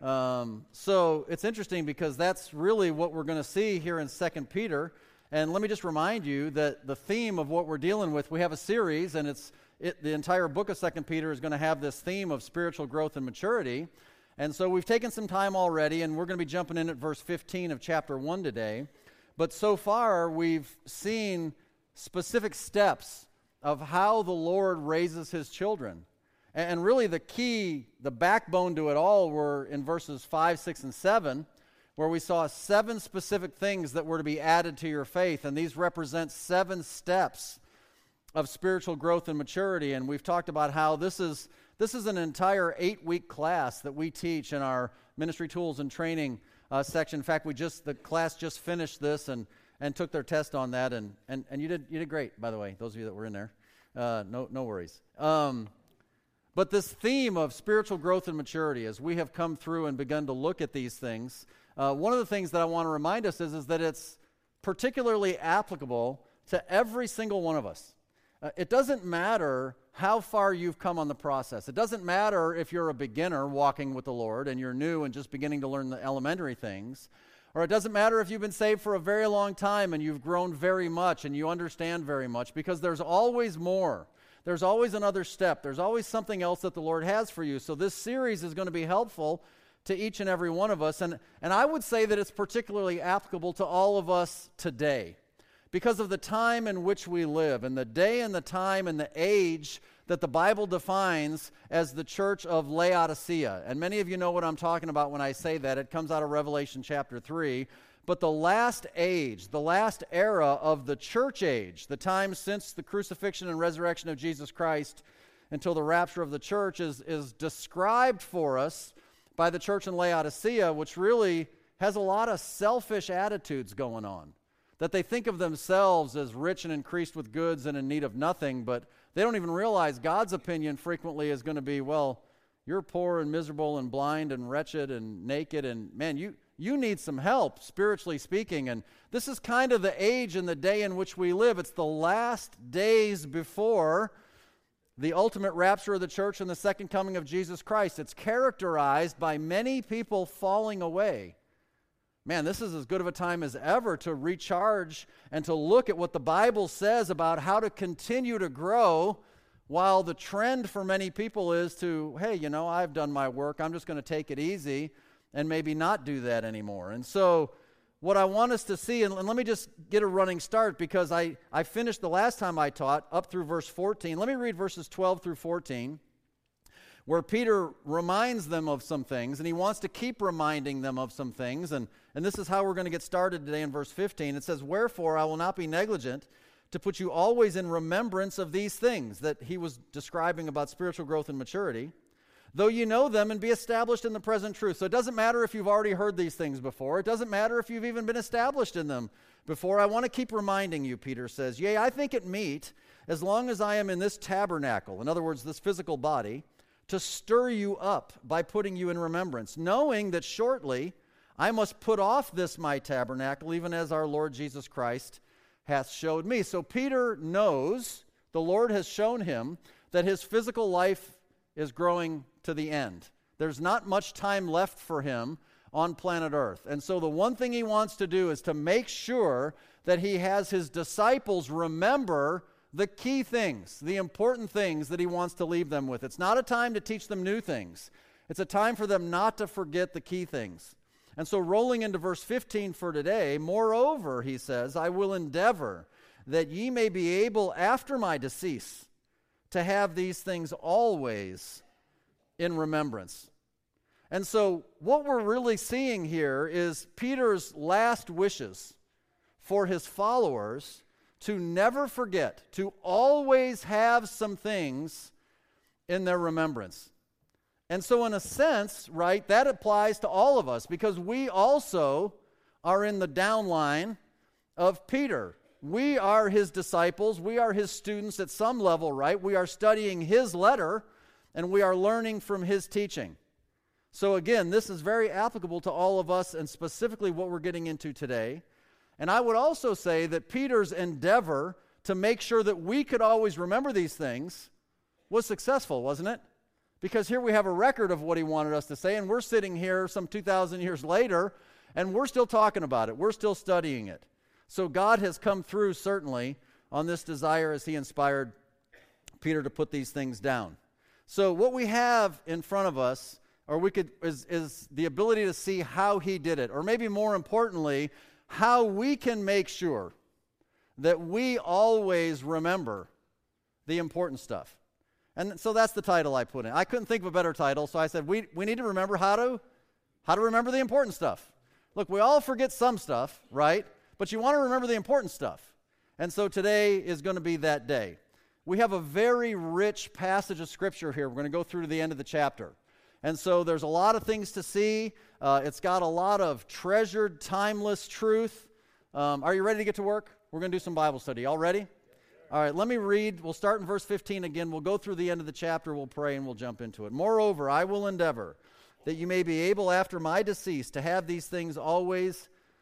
Um, so it's interesting because that's really what we're going to see here in Second Peter. And let me just remind you that the theme of what we're dealing with, we have a series, and it's it, the entire book of Second Peter is going to have this theme of spiritual growth and maturity. And so we've taken some time already, and we're going to be jumping in at verse 15 of chapter 1 today. But so far, we've seen specific steps of how the Lord raises his children. And really, the key, the backbone to it all were in verses 5, 6, and 7, where we saw seven specific things that were to be added to your faith. And these represent seven steps of spiritual growth and maturity. And we've talked about how this is, this is an entire eight week class that we teach in our ministry tools and training uh, section. In fact, we just, the class just finished this and, and took their test on that. And, and, and you, did, you did great, by the way, those of you that were in there. Uh, no, no worries. Um, but this theme of spiritual growth and maturity, as we have come through and begun to look at these things, uh, one of the things that I want to remind us is, is that it's particularly applicable to every single one of us. Uh, it doesn't matter how far you've come on the process. It doesn't matter if you're a beginner walking with the Lord and you're new and just beginning to learn the elementary things. Or it doesn't matter if you've been saved for a very long time and you've grown very much and you understand very much, because there's always more. There's always another step. There's always something else that the Lord has for you. So this series is going to be helpful to each and every one of us. And, and I would say that it's particularly applicable to all of us today because of the time in which we live and the day and the time and the age that the Bible defines as the church of Laodicea. And many of you know what I'm talking about when I say that. It comes out of Revelation chapter 3. But the last age, the last era of the church age, the time since the crucifixion and resurrection of Jesus Christ until the rapture of the church, is, is described for us by the church in Laodicea, which really has a lot of selfish attitudes going on. That they think of themselves as rich and increased with goods and in need of nothing, but they don't even realize God's opinion frequently is going to be, well, you're poor and miserable and blind and wretched and naked, and man, you, you need some help, spiritually speaking. And this is kind of the age and the day in which we live. It's the last days before the ultimate rapture of the church and the second coming of Jesus Christ. It's characterized by many people falling away. Man, this is as good of a time as ever to recharge and to look at what the Bible says about how to continue to grow while the trend for many people is to, hey, you know, I've done my work, I'm just going to take it easy and maybe not do that anymore. And so, what I want us to see, and, and let me just get a running start because I, I finished the last time I taught up through verse 14. Let me read verses 12 through 14, where Peter reminds them of some things, and he wants to keep reminding them of some things. And, and this is how we're going to get started today in verse 15. It says, Wherefore I will not be negligent to put you always in remembrance of these things that he was describing about spiritual growth and maturity though you know them and be established in the present truth. So it doesn't matter if you've already heard these things before, it doesn't matter if you've even been established in them before. I want to keep reminding you, Peter says, Yea, I think it meet, as long as I am in this tabernacle, in other words, this physical body, to stir you up by putting you in remembrance, knowing that shortly I must put off this my tabernacle, even as our Lord Jesus Christ hath showed me. So Peter knows, the Lord has shown him, that his physical life is growing to the end. There's not much time left for him on planet Earth. And so the one thing he wants to do is to make sure that he has his disciples remember the key things, the important things that he wants to leave them with. It's not a time to teach them new things, it's a time for them not to forget the key things. And so, rolling into verse 15 for today, moreover, he says, I will endeavor that ye may be able after my decease to have these things always in remembrance. And so, what we're really seeing here is Peter's last wishes for his followers to never forget, to always have some things in their remembrance. And so, in a sense, right, that applies to all of us because we also are in the downline of Peter. We are his disciples, we are his students at some level, right? We are studying his letter and we are learning from his teaching. So, again, this is very applicable to all of us and specifically what we're getting into today. And I would also say that Peter's endeavor to make sure that we could always remember these things was successful, wasn't it? Because here we have a record of what he wanted us to say, and we're sitting here some 2,000 years later, and we're still talking about it. We're still studying it. So God has come through, certainly, on this desire as he inspired Peter to put these things down. So, what we have in front of us, or we could, is, is the ability to see how he did it, or maybe more importantly, how we can make sure that we always remember the important stuff. And so that's the title I put in. I couldn't think of a better title, so I said we, we need to remember how to how to remember the important stuff. Look, we all forget some stuff, right? But you want to remember the important stuff. And so today is going to be that day. We have a very rich passage of scripture here. We're going to go through to the end of the chapter. And so there's a lot of things to see. Uh, it's got a lot of treasured, timeless truth. Um, are you ready to get to work? We're going to do some Bible study. All ready? All right, let me read. We'll start in verse 15 again. We'll go through the end of the chapter, we'll pray, and we'll jump into it. Moreover, I will endeavor that you may be able after my decease to have these things always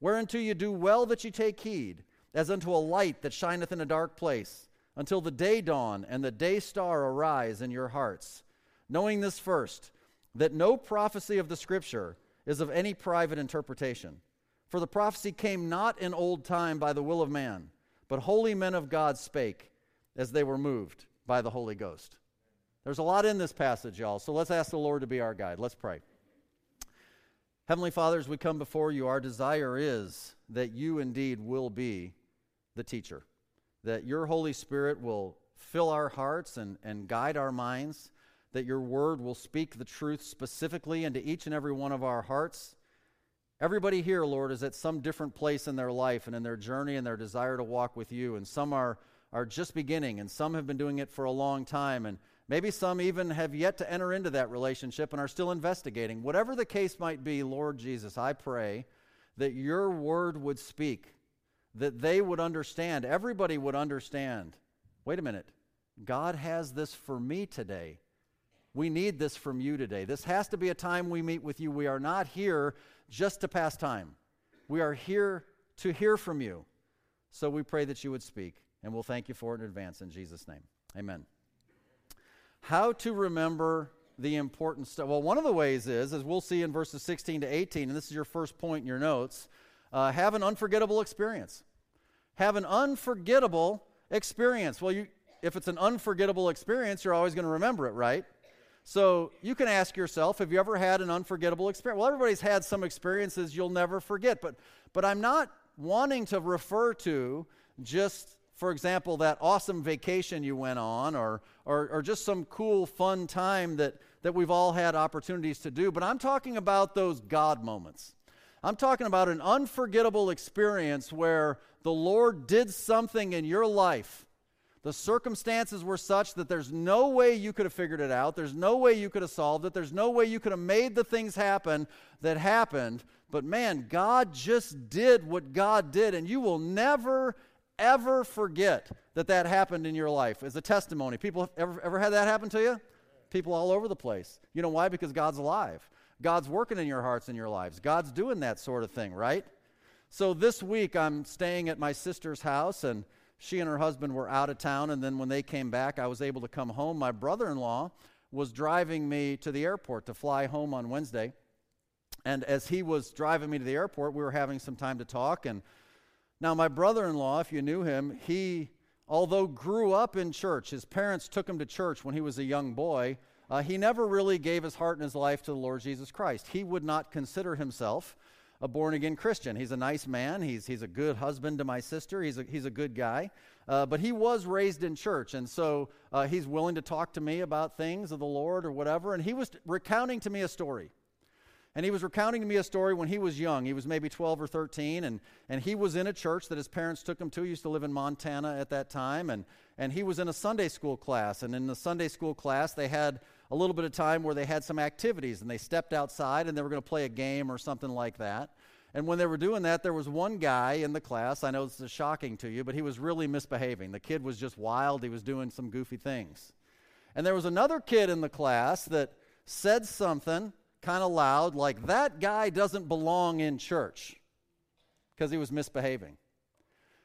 whereunto you do well that you take heed, as unto a light that shineth in a dark place, until the day dawn and the day star arise in your hearts. Knowing this first, that no prophecy of the Scripture is of any private interpretation. For the prophecy came not in old time by the will of man, but holy men of God spake as they were moved by the Holy Ghost. There's a lot in this passage, y'all, so let's ask the Lord to be our guide. Let's pray. Heavenly Father, as we come before you, our desire is that you indeed will be the teacher, that your Holy Spirit will fill our hearts and, and guide our minds, that your word will speak the truth specifically into each and every one of our hearts. Everybody here, Lord, is at some different place in their life and in their journey and their desire to walk with you. And some are, are just beginning, and some have been doing it for a long time. And Maybe some even have yet to enter into that relationship and are still investigating. Whatever the case might be, Lord Jesus, I pray that your word would speak, that they would understand, everybody would understand. Wait a minute. God has this for me today. We need this from you today. This has to be a time we meet with you. We are not here just to pass time. We are here to hear from you. So we pray that you would speak, and we'll thank you for it in advance in Jesus' name. Amen how to remember the important stuff. Well, one of the ways is, as we'll see in verses 16 to 18, and this is your first point in your notes, uh, have an unforgettable experience. Have an unforgettable experience. Well, you, if it's an unforgettable experience, you're always going to remember it, right? So you can ask yourself, have you ever had an unforgettable experience? Well, everybody's had some experiences you'll never forget, but but I'm not wanting to refer to just for example, that awesome vacation you went on, or, or, or, just some cool, fun time that, that we've all had opportunities to do, but I'm talking about those God moments. I'm talking about an unforgettable experience where the Lord did something in your life. The circumstances were such that there's no way you could have figured it out. There's no way you could have solved it. There's no way you could have made the things happen that happened. But man, God just did what God did, and you will never, ever forget that that happened in your life as a testimony. People ever, ever had that happen to you? People all over the place. You know why? Because God's alive. God's working in your hearts and your lives. God's doing that sort of thing, right? So this week I'm staying at my sister's house and she and her husband were out of town and then when they came back I was able to come home. My brother-in-law was driving me to the airport to fly home on Wednesday. And as he was driving me to the airport, we were having some time to talk and now, my brother in law, if you knew him, he, although grew up in church, his parents took him to church when he was a young boy, uh, he never really gave his heart and his life to the Lord Jesus Christ. He would not consider himself a born again Christian. He's a nice man, he's, he's a good husband to my sister, he's a, he's a good guy. Uh, but he was raised in church, and so uh, he's willing to talk to me about things of the Lord or whatever. And he was recounting to me a story. And he was recounting to me a story when he was young. He was maybe 12 or 13, and, and he was in a church that his parents took him to. He used to live in Montana at that time, and, and he was in a Sunday school class. And in the Sunday school class, they had a little bit of time where they had some activities and they stepped outside and they were going to play a game or something like that. And when they were doing that, there was one guy in the class. I know this is shocking to you, but he was really misbehaving. The kid was just wild. He was doing some goofy things. And there was another kid in the class that said something kind of loud, like, that guy doesn't belong in church because he was misbehaving.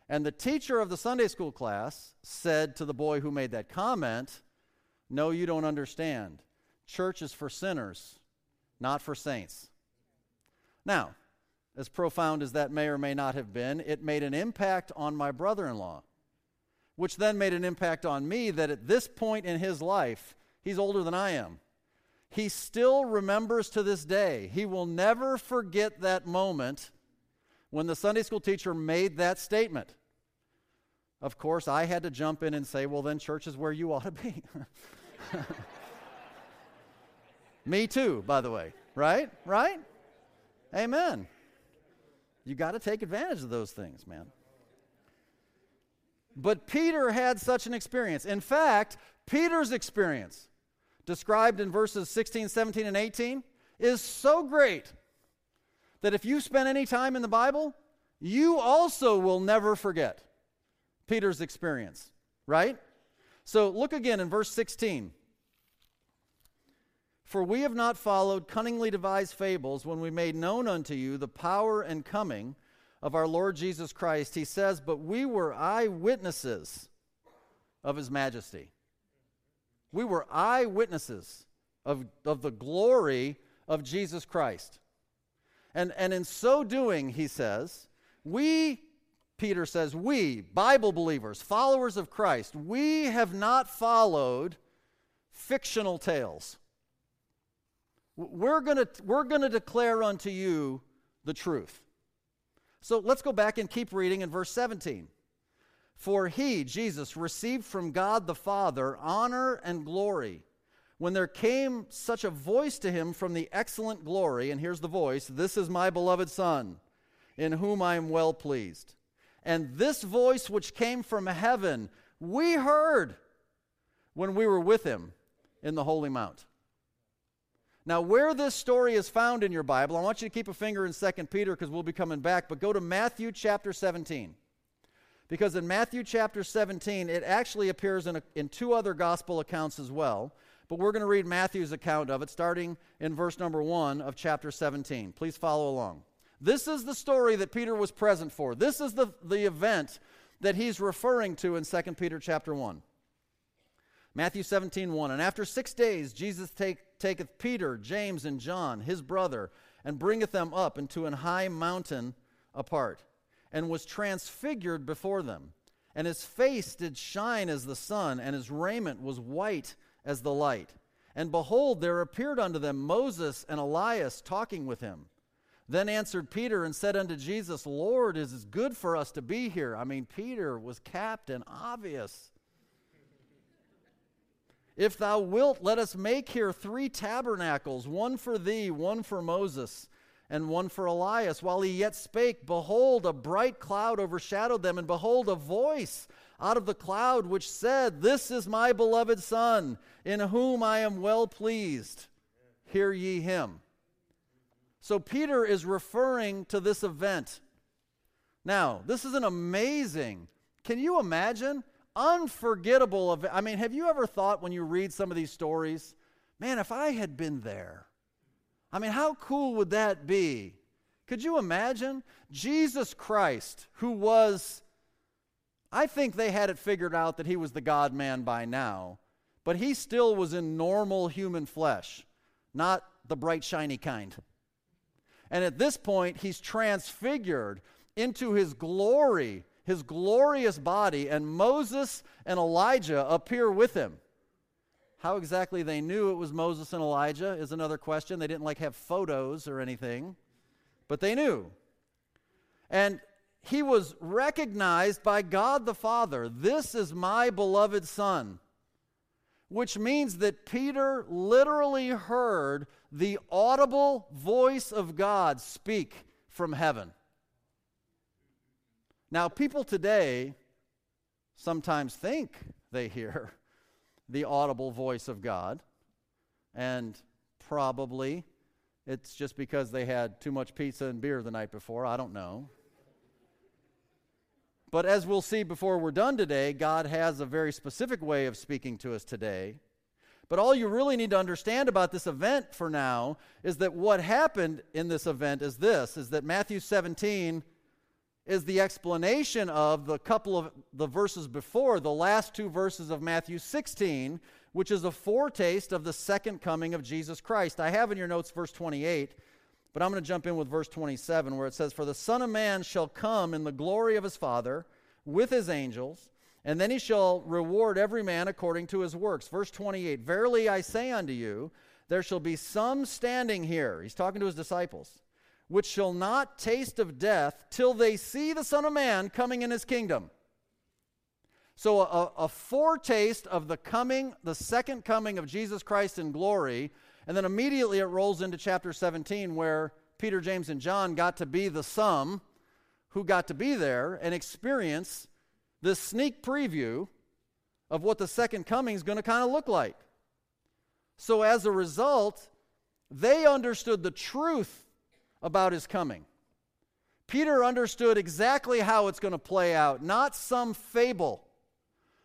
And the teacher of the Sunday school class said to the boy who made that comment, No, you don't understand. Church is for sinners, not for saints. Now, as profound as that may or may not have been, it made an impact on my brother in law, which then made an impact on me that at this point in his life, he's older than I am. He still remembers to this day. He will never forget that moment when the Sunday school teacher made that statement. Of course, I had to jump in and say, well, then church is where you ought to be. Me too, by the way. Right? Right? Amen. You got to take advantage of those things, man. But Peter had such an experience. In fact, Peter's experience, described in verses 16, 17, and 18, is so great that if you spend any time in the Bible, you also will never forget Peter's experience, right? So look again in verse 16. For we have not followed cunningly devised fables when we made known unto you the power and coming of our Lord Jesus Christ. He says, But we were eyewitnesses of his majesty. We were eyewitnesses of, of the glory of Jesus Christ. And, and in so doing, he says, we, Peter says, we, Bible believers, followers of Christ, we have not followed fictional tales. We're going we're going to declare unto you the truth. So let's go back and keep reading in verse 17. For he, Jesus, received from God the Father honor and glory when there came such a voice to him from the excellent glory, and here's the voice This is my beloved Son, in whom I am well pleased. And this voice which came from heaven, we heard when we were with him in the Holy Mount. Now, where this story is found in your Bible, I want you to keep a finger in 2 Peter because we'll be coming back, but go to Matthew chapter 17. Because in Matthew chapter 17, it actually appears in, a, in two other gospel accounts as well. But we're going to read Matthew's account of it starting in verse number 1 of chapter 17. Please follow along. This is the story that Peter was present for. This is the, the event that he's referring to in 2 Peter chapter 1. Matthew 17, 1. And after six days, Jesus take, taketh Peter, James, and John, his brother, and bringeth them up into an high mountain apart, and was transfigured before them. And his face did shine as the sun, and his raiment was white as the light. And behold, there appeared unto them Moses and Elias talking with him. Then answered Peter and said unto Jesus, Lord, is it good for us to be here. I mean, Peter was captain, obvious. If thou wilt, let us make here three tabernacles, one for thee, one for Moses, and one for Elias. While he yet spake, behold, a bright cloud overshadowed them, and behold, a voice out of the cloud which said, This is my beloved Son, in whom I am well pleased. Hear ye him. So Peter is referring to this event. Now, this is an amazing, can you imagine? unforgettable event. I mean, have you ever thought when you read some of these stories, man, if I had been there, I mean, how cool would that be? Could you imagine? Jesus Christ, who was, I think they had it figured out that he was the God man by now, but he still was in normal human flesh, not the bright, shiny kind. And at this point, he's transfigured into his glory his glorious body, and Moses and Elijah appear with him. How exactly they knew it was Moses and Elijah is another question. They didn't like have photos or anything, but they knew. And he was recognized by God the Father. This is my beloved Son, which means that Peter literally heard the audible voice of God speak from heaven. Now, people today sometimes think they hear the audible voice of God, And probably it's just because they had too much pizza and beer the night before. I don't know. But as we'll see before we're done today, God has a very specific way of speaking to us today. But all you really need to understand about this event for now is that what happened in this event is this is that Matthew 17 is the explanation of the couple of the verses before, the last two verses of Matthew 16, which is a foretaste of the second coming of Jesus Christ. I have in your notes verse 28, but I'm going to jump in with verse 27, where it says, For the Son of Man shall come in the glory of his Father with his angels, and then he shall reward every man according to his works. Verse 28 Verily I say unto you, there shall be some standing here. He's talking to his disciples, which shall not taste of death till they see the Son of Man coming in his kingdom. So, a, a, foretaste of the coming, the second coming of Jesus Christ in glory and then immediately it rolls into chapter 17 where Peter, James, and John got to be the some who got to be there and experience this sneak preview of what the second coming is going to kind of look like. So, as a result, they understood the truth about his coming. Peter understood exactly how it's going to play out, not some fable.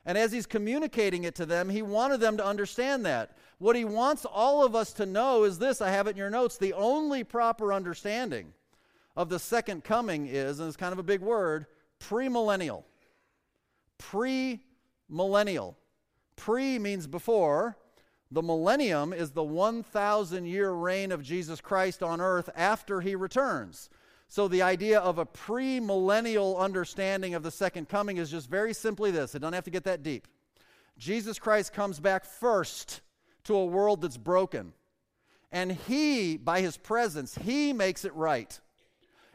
And as he's communicating it to them, he wanted them to understand that. What he wants all of us to know is this I have it in your notes. The only proper understanding of the second coming is, and it's kind of a big word, premillennial. Premillennial. Pre means before. The millennium is the 1,000 year reign of Jesus Christ on earth after he returns. So, the idea of a premillennial understanding of the second coming is just very simply this it doesn't have to get that deep. Jesus Christ comes back first to a world that's broken. And he, by his presence, he makes it right.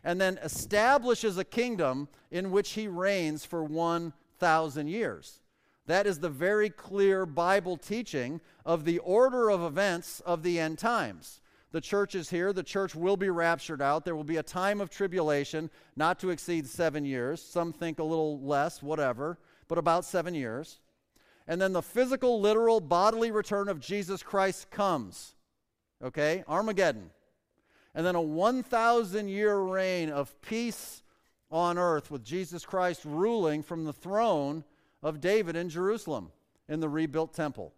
And then establishes a kingdom in which he reigns for 1,000 years. That is the very clear Bible teaching of the order of events of the end times. The church is here. The church will be raptured out. There will be a time of tribulation, not to exceed seven years. Some think a little less, whatever, but about seven years. And then the physical, literal, bodily return of Jesus Christ comes. Okay? Armageddon. And then a 1,000 year reign of peace on earth with Jesus Christ ruling from the throne of David in Jerusalem in the rebuilt temple.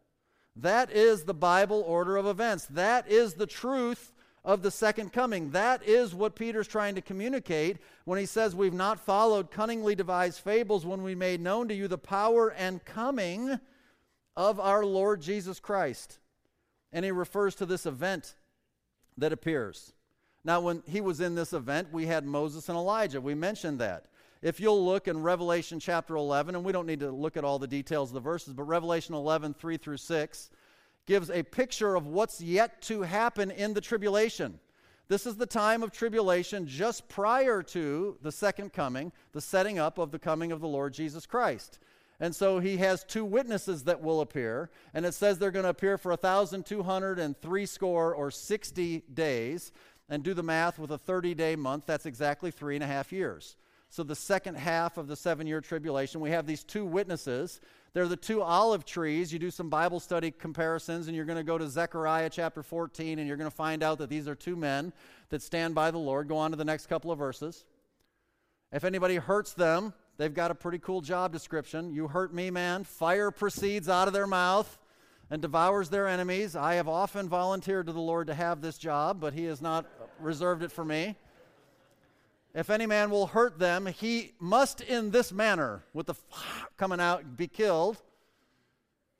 That is the Bible order of events. That is the truth of the second coming. That is what Peter's trying to communicate when he says, We've not followed cunningly devised fables when we made known to you the power and coming of our Lord Jesus Christ. And he refers to this event that appears. Now, when he was in this event, we had Moses and Elijah. We mentioned that. If you'll look in Revelation chapter 11, and we don't need to look at all the details of the verses, but Revelation 11, 3 through 6, gives a picture of what's yet to happen in the tribulation. This is the time of tribulation just prior to the second coming, the setting up of the coming of the Lord Jesus Christ. And so he has two witnesses that will appear, and it says they're going to appear for 1,203 score or 60 days. And do the math with a 30 day month, that's exactly three and a half years. So, the second half of the seven year tribulation, we have these two witnesses. They're the two olive trees. You do some Bible study comparisons, and you're going to go to Zechariah chapter 14, and you're going to find out that these are two men that stand by the Lord. Go on to the next couple of verses. If anybody hurts them, they've got a pretty cool job description. You hurt me, man. Fire proceeds out of their mouth and devours their enemies. I have often volunteered to the Lord to have this job, but He has not reserved it for me. If any man will hurt them, he must in this manner, with the coming out, be killed.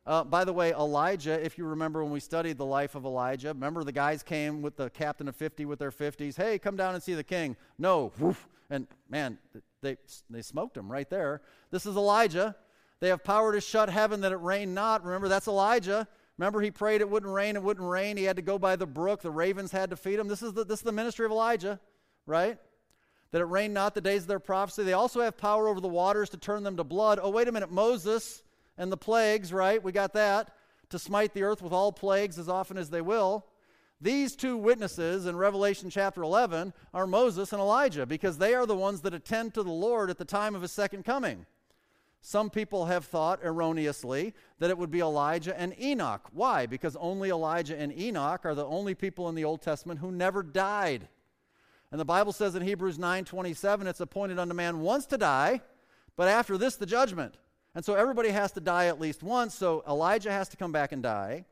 Uh, by the way, Elijah, if you remember when we studied the life of Elijah, remember the guys came with the captain of 50 with their 50s. Hey, come down and see the king. No. Woof. And man, they, they smoked him right there. This is Elijah. They have power to shut heaven that it rain not. Remember, that's Elijah. Remember, he prayed it wouldn't rain, it wouldn't rain. He had to go by the brook. The ravens had to feed him. This is the, this is the ministry of Elijah, right? That it rain not the days of their prophecy. They also have power over the waters to turn them to blood. Oh, wait a minute, Moses and the plagues, right? We got that. To smite the earth with all plagues as often as they will. These two witnesses in Revelation chapter 11 are Moses and Elijah because they are the ones that attend to the Lord at the time of his second coming. Some people have thought erroneously that it would be Elijah and Enoch. Why? Because only Elijah and Enoch are the only people in the Old Testament who never died. And the Bible says in Hebrews 9:27 it's appointed unto man once to die, but after this the judgment. And so everybody has to die at least once, so Elijah has to come back and die,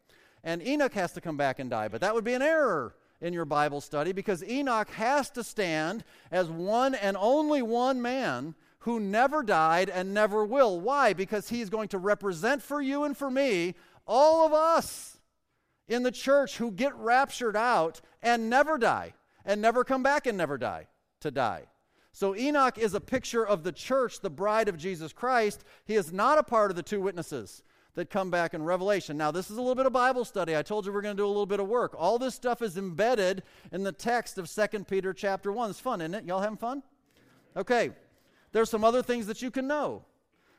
and Enoch has to come back and die. But that would be an error in your Bible study because Enoch has to stand as one and only one man who never died and never will. Why? Because he's going to represent for you and for me all of us in the church who get raptured out and never die and never come back and never die to die. So Enoch is a picture of the church, the bride of Jesus Christ. He is not a part of the two witnesses that come back in Revelation. Now, this is a little bit of Bible study. I told you we're going to do a little bit of work. All this stuff is embedded in the text of 2 Peter chapter 1. It's fun, isn't it? Y'all having fun? Okay. There's some other things that you can know.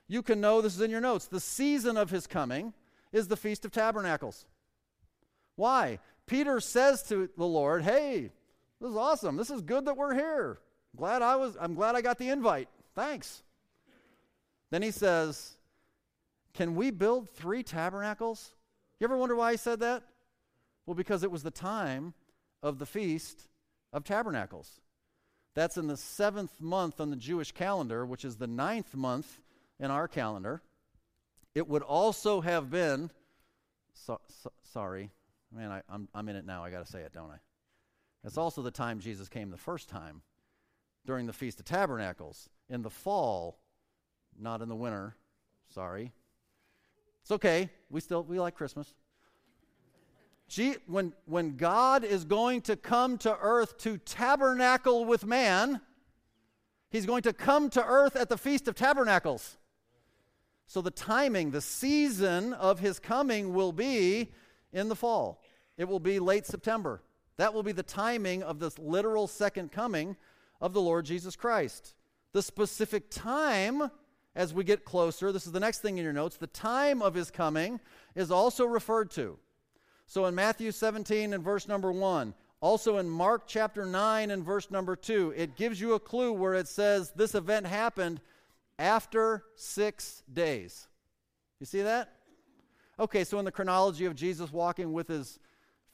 You can know, this is in your notes, the season of his coming is the Feast of Tabernacles. Why? Peter says to the Lord, Hey, this is awesome. This is good that we're here. Glad I was, I'm glad I got the invite. Thanks. Then he says, Can we build three tabernacles? You ever wonder why he said that? Well, because it was the time of the Feast of Tabernacles. That's in the seventh month on the Jewish calendar, which is the ninth month in our calendar. It would also have been, so, so, sorry, man, I, I'm, I'm in it now. I got to say it, don't I? It's also the time Jesus came the first time during the Feast of Tabernacles in the fall, not in the winter. Sorry. It's okay. We still we like Christmas. Gee, when, when God is going to come to earth to tabernacle with man, he's going to come to earth at the Feast of Tabernacles. So the timing, the season of his coming will be in the fall. It will be late September. That will be the timing of this literal second coming of the Lord Jesus Christ. The specific time as we get closer, this is the next thing in your notes, the time of his coming is also referred to. So in Matthew 17 and verse number 1, also in Mark chapter 9 and verse number 2, it gives you a clue where it says this event happened after six days. You see that? Okay, so in the chronology of Jesus walking with his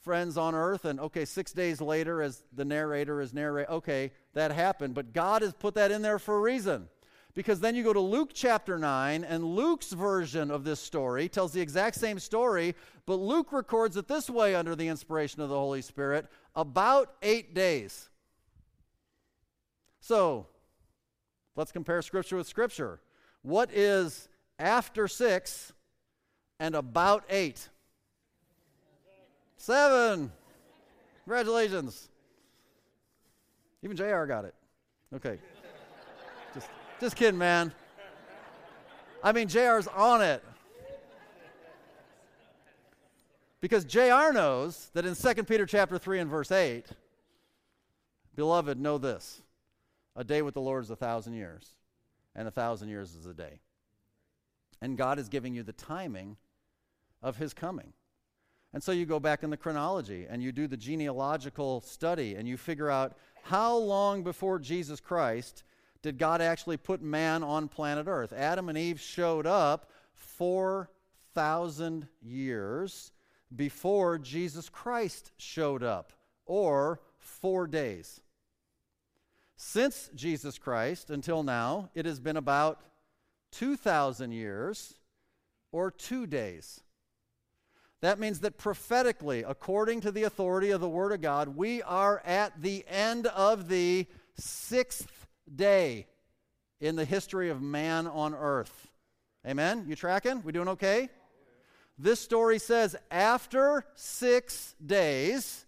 friends on earth, and okay, six days later, as the narrator is narrate okay, that happened, but God has put that in there for a reason. Because then you go to Luke chapter 9, and Luke's version of this story tells the exact same story, but Luke records it this way under the inspiration of the Holy Spirit about eight days. So, let's compare Scripture with Scripture. What is after six and about eight? Seven. Congratulations. Even JR got it. Okay. Just just kidding, man. I mean, JR's on it. Because JR knows that in 2 Peter chapter 3 and verse 8, beloved, know this. A day with the Lord is a thousand years, and a thousand years is a day. And God is giving you the timing of his coming. And so you go back in the chronology and you do the genealogical study and you figure out how long before Jesus Christ did God actually put man on planet Earth? Adam and Eve showed up 4,000 years before Jesus Christ showed up, or four days. Since Jesus Christ until now, it has been about 2,000 years, or two days. That means that prophetically, according to the authority of the Word of God, we are at the end of the sixth day in the history of man on earth. Amen? You tracking? We doing okay? This story says after six days,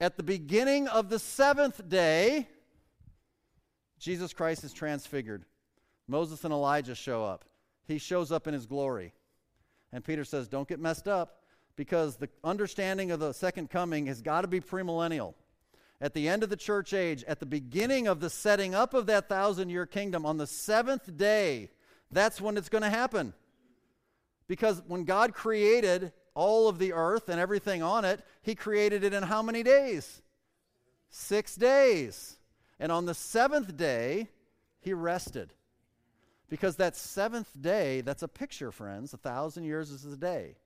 at the beginning of the seventh day, Jesus Christ is transfigured. Moses and Elijah show up. He shows up in his glory. And Peter says, Don't get messed up because the understanding of the second coming has got to be premillennial at the end of the church age, at the beginning of the setting up of that thousand year kingdom, on the seventh day, that's when it's going to happen. Because when God created all of the earth and everything on it, He created it in how many days? Six days. And on the seventh day, He rested. Because that seventh day, that's a picture, friends. A thousand years is a day.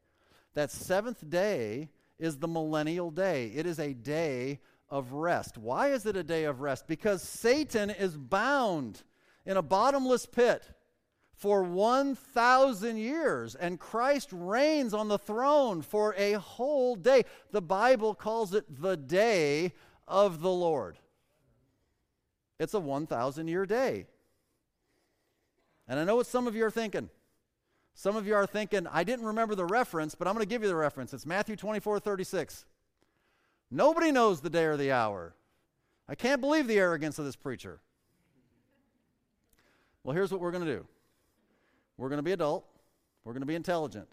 That seventh day is the millennial day. It is a day of rest. Why is it a day of rest? Because Satan is bound in a bottomless pit for 1,000 years, and Christ reigns on the throne for a whole day. The Bible calls it the day of the Lord. It's a 1,000 year day. And I know what some of you are thinking. Some of you are thinking, I didn't remember the reference, but I'm going to give you the reference. It's Matthew 24 36. Nobody knows the day or the hour. I can't believe the arrogance of this preacher. Well, here's what we're going to do we're going to be adult, we're going to be intelligent,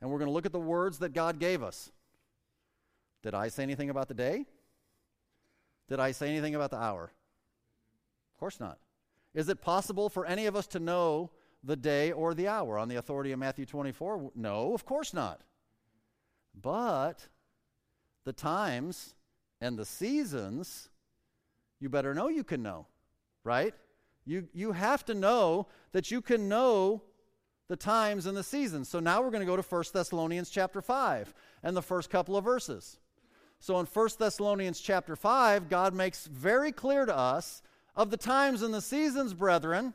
and we're going to look at the words that God gave us. Did I say anything about the day? Did I say anything about the hour? Of course not. Is it possible for any of us to know the day or the hour on the authority of Matthew 24? No, of course not. But the times and the seasons, you better know you can know, right? You, you have to know that you can know the times and the seasons. So now we're going to go to 1 Thessalonians chapter 5 and the first couple of verses. So in 1 Thessalonians chapter 5, God makes very clear to us of the times and the seasons, brethren,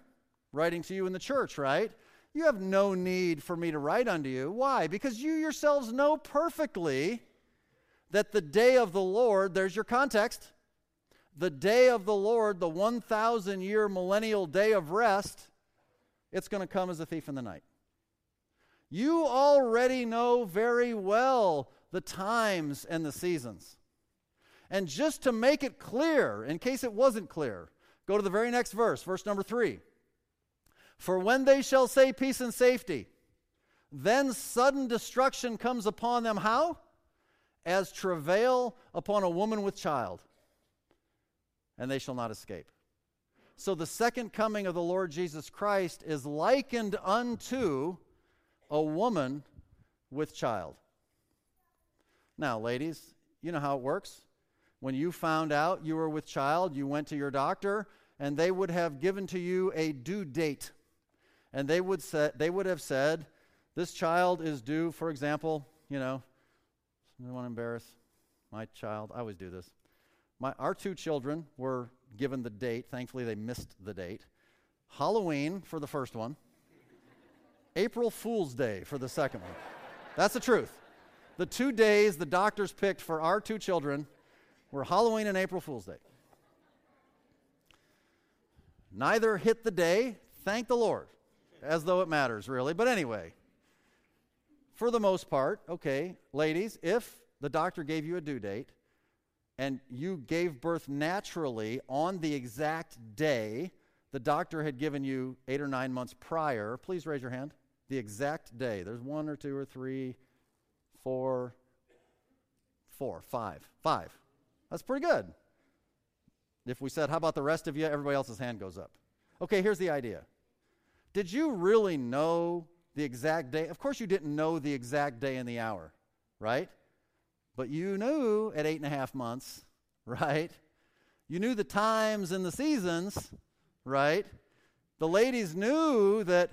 writing to you in the church, right? You have no need for me to write unto you. Why? Because you yourselves know perfectly that the day of the Lord, there's your context, the day of the Lord, the 1,000 year millennial day of rest, it's going to come as a thief in the night. You already know very well the times and the seasons. And just to make it clear, in case it wasn't clear, go to the very next verse, verse number three. For when they shall say peace and safety, then sudden destruction comes upon them. How? As travail upon a woman with child, and they shall not escape. So the second coming of the Lord Jesus Christ is likened unto a woman with child. Now, ladies, you know how it works. When you found out you were with child, you went to your doctor, and they would have given to you a due date. And they would, say, they would have said, This child is due, for example, you know, I don't want to embarrass my child. I always do this. My, our two children were given the date. Thankfully, they missed the date. Halloween for the first one, April Fool's Day for the second one. That's the truth. The two days the doctors picked for our two children were Halloween and April Fool's Day. Neither hit the day, thank the Lord, as though it matters, really. But anyway, for the most part, okay, ladies, if the doctor gave you a due date, and you gave birth naturally on the exact day the doctor had given you eight or nine months prior, please raise your hand. The exact day. There's one or two or three, four, four, five, five. That's pretty good. If we said, How about the rest of you? Everybody else's hand goes up. Okay, here's the idea. Did you really know the exact day? Of course, you didn't know the exact day and the hour, right? But you knew at eight and a half months, right? You knew the times and the seasons, right? The ladies knew that,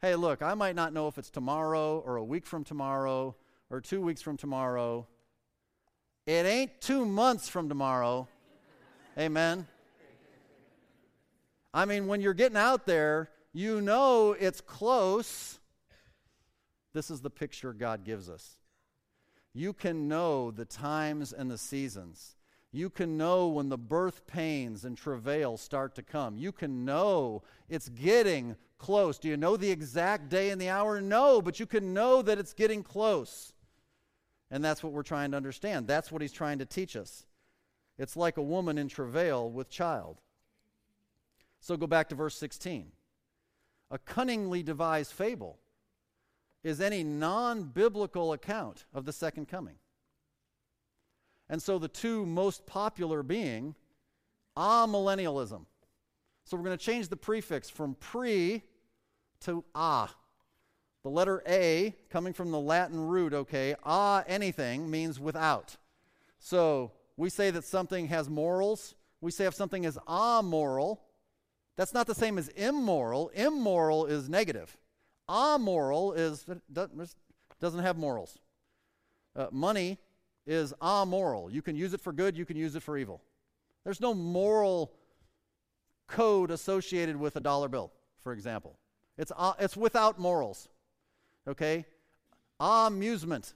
hey, look, I might not know if it's tomorrow or a week from tomorrow or two weeks from tomorrow. It ain't two months from tomorrow. Amen. I mean, when you're getting out there, you know it's close. This is the picture God gives us. You can know the times and the seasons. You can know when the birth pains and travail start to come. You can know it's getting close. Do you know the exact day and the hour? No, but you can know that it's getting close. And that's what we're trying to understand. That's what he's trying to teach us. It's like a woman in travail with child. So go back to verse 16. A cunningly devised fable is any non biblical account of the second coming. And so the two most popular being amillennialism. So we're going to change the prefix from pre to a. The letter A, coming from the Latin root, okay, a anything means without. So we say that something has morals. We say if something is amoral, That's not the same as immoral. Immoral is negative. Amoral is doesn't have morals. Uh, money is amoral. You can use it for good, you can use it for evil. There's no moral code associated with a dollar bill, for example. It's, uh, it's without morals. Okay? Amusement.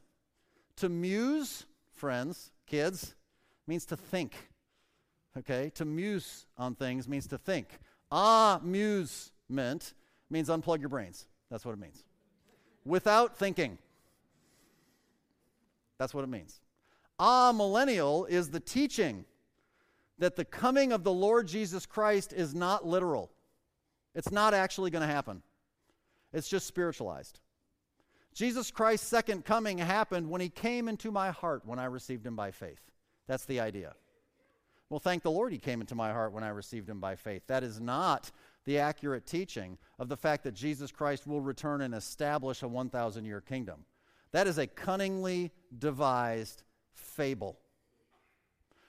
To muse, friends, kids, means to think. Okay? To muse on things means to think. Ah, amusement means unplug your brains. That's what it means. Without thinking. That's what it means. Amillennial is the teaching that the coming of the Lord Jesus Christ is not literal. It's not actually going to happen. It's just spiritualized. Jesus Christ's second coming happened when he came into my heart when I received him by faith. That's the idea. Well, thank the Lord he came into my heart when I received him by faith. That is not the accurate teaching of the fact that Jesus Christ will return and establish a 1,000 year kingdom. That is a cunningly devised fable.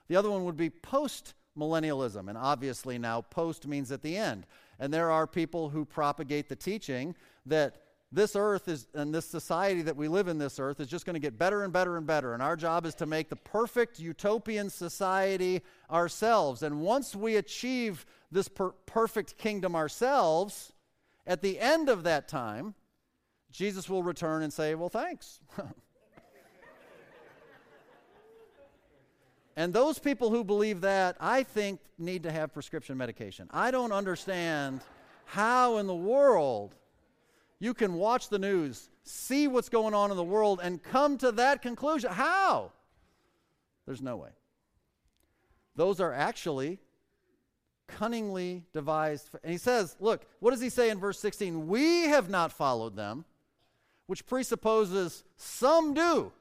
The other one would be post millennialism, and obviously now post means at the end. And there are people who propagate the teaching that this earth is, and this society that we live in, this earth, is just going to get better and better and better. And our job is to make the perfect utopian society ourselves. And once we achieve this per- perfect kingdom ourselves, at the end of that time, Jesus will return and say, Well, thanks. and those people who believe that, I think, need to have prescription medication. I don't understand how in the world you can watch the news, see what's going on in the world, and come to that conclusion. How? There's no way. Those are actually cunningly devised. And he says, look, what does he say in verse 16? We have not followed them, which presupposes some do.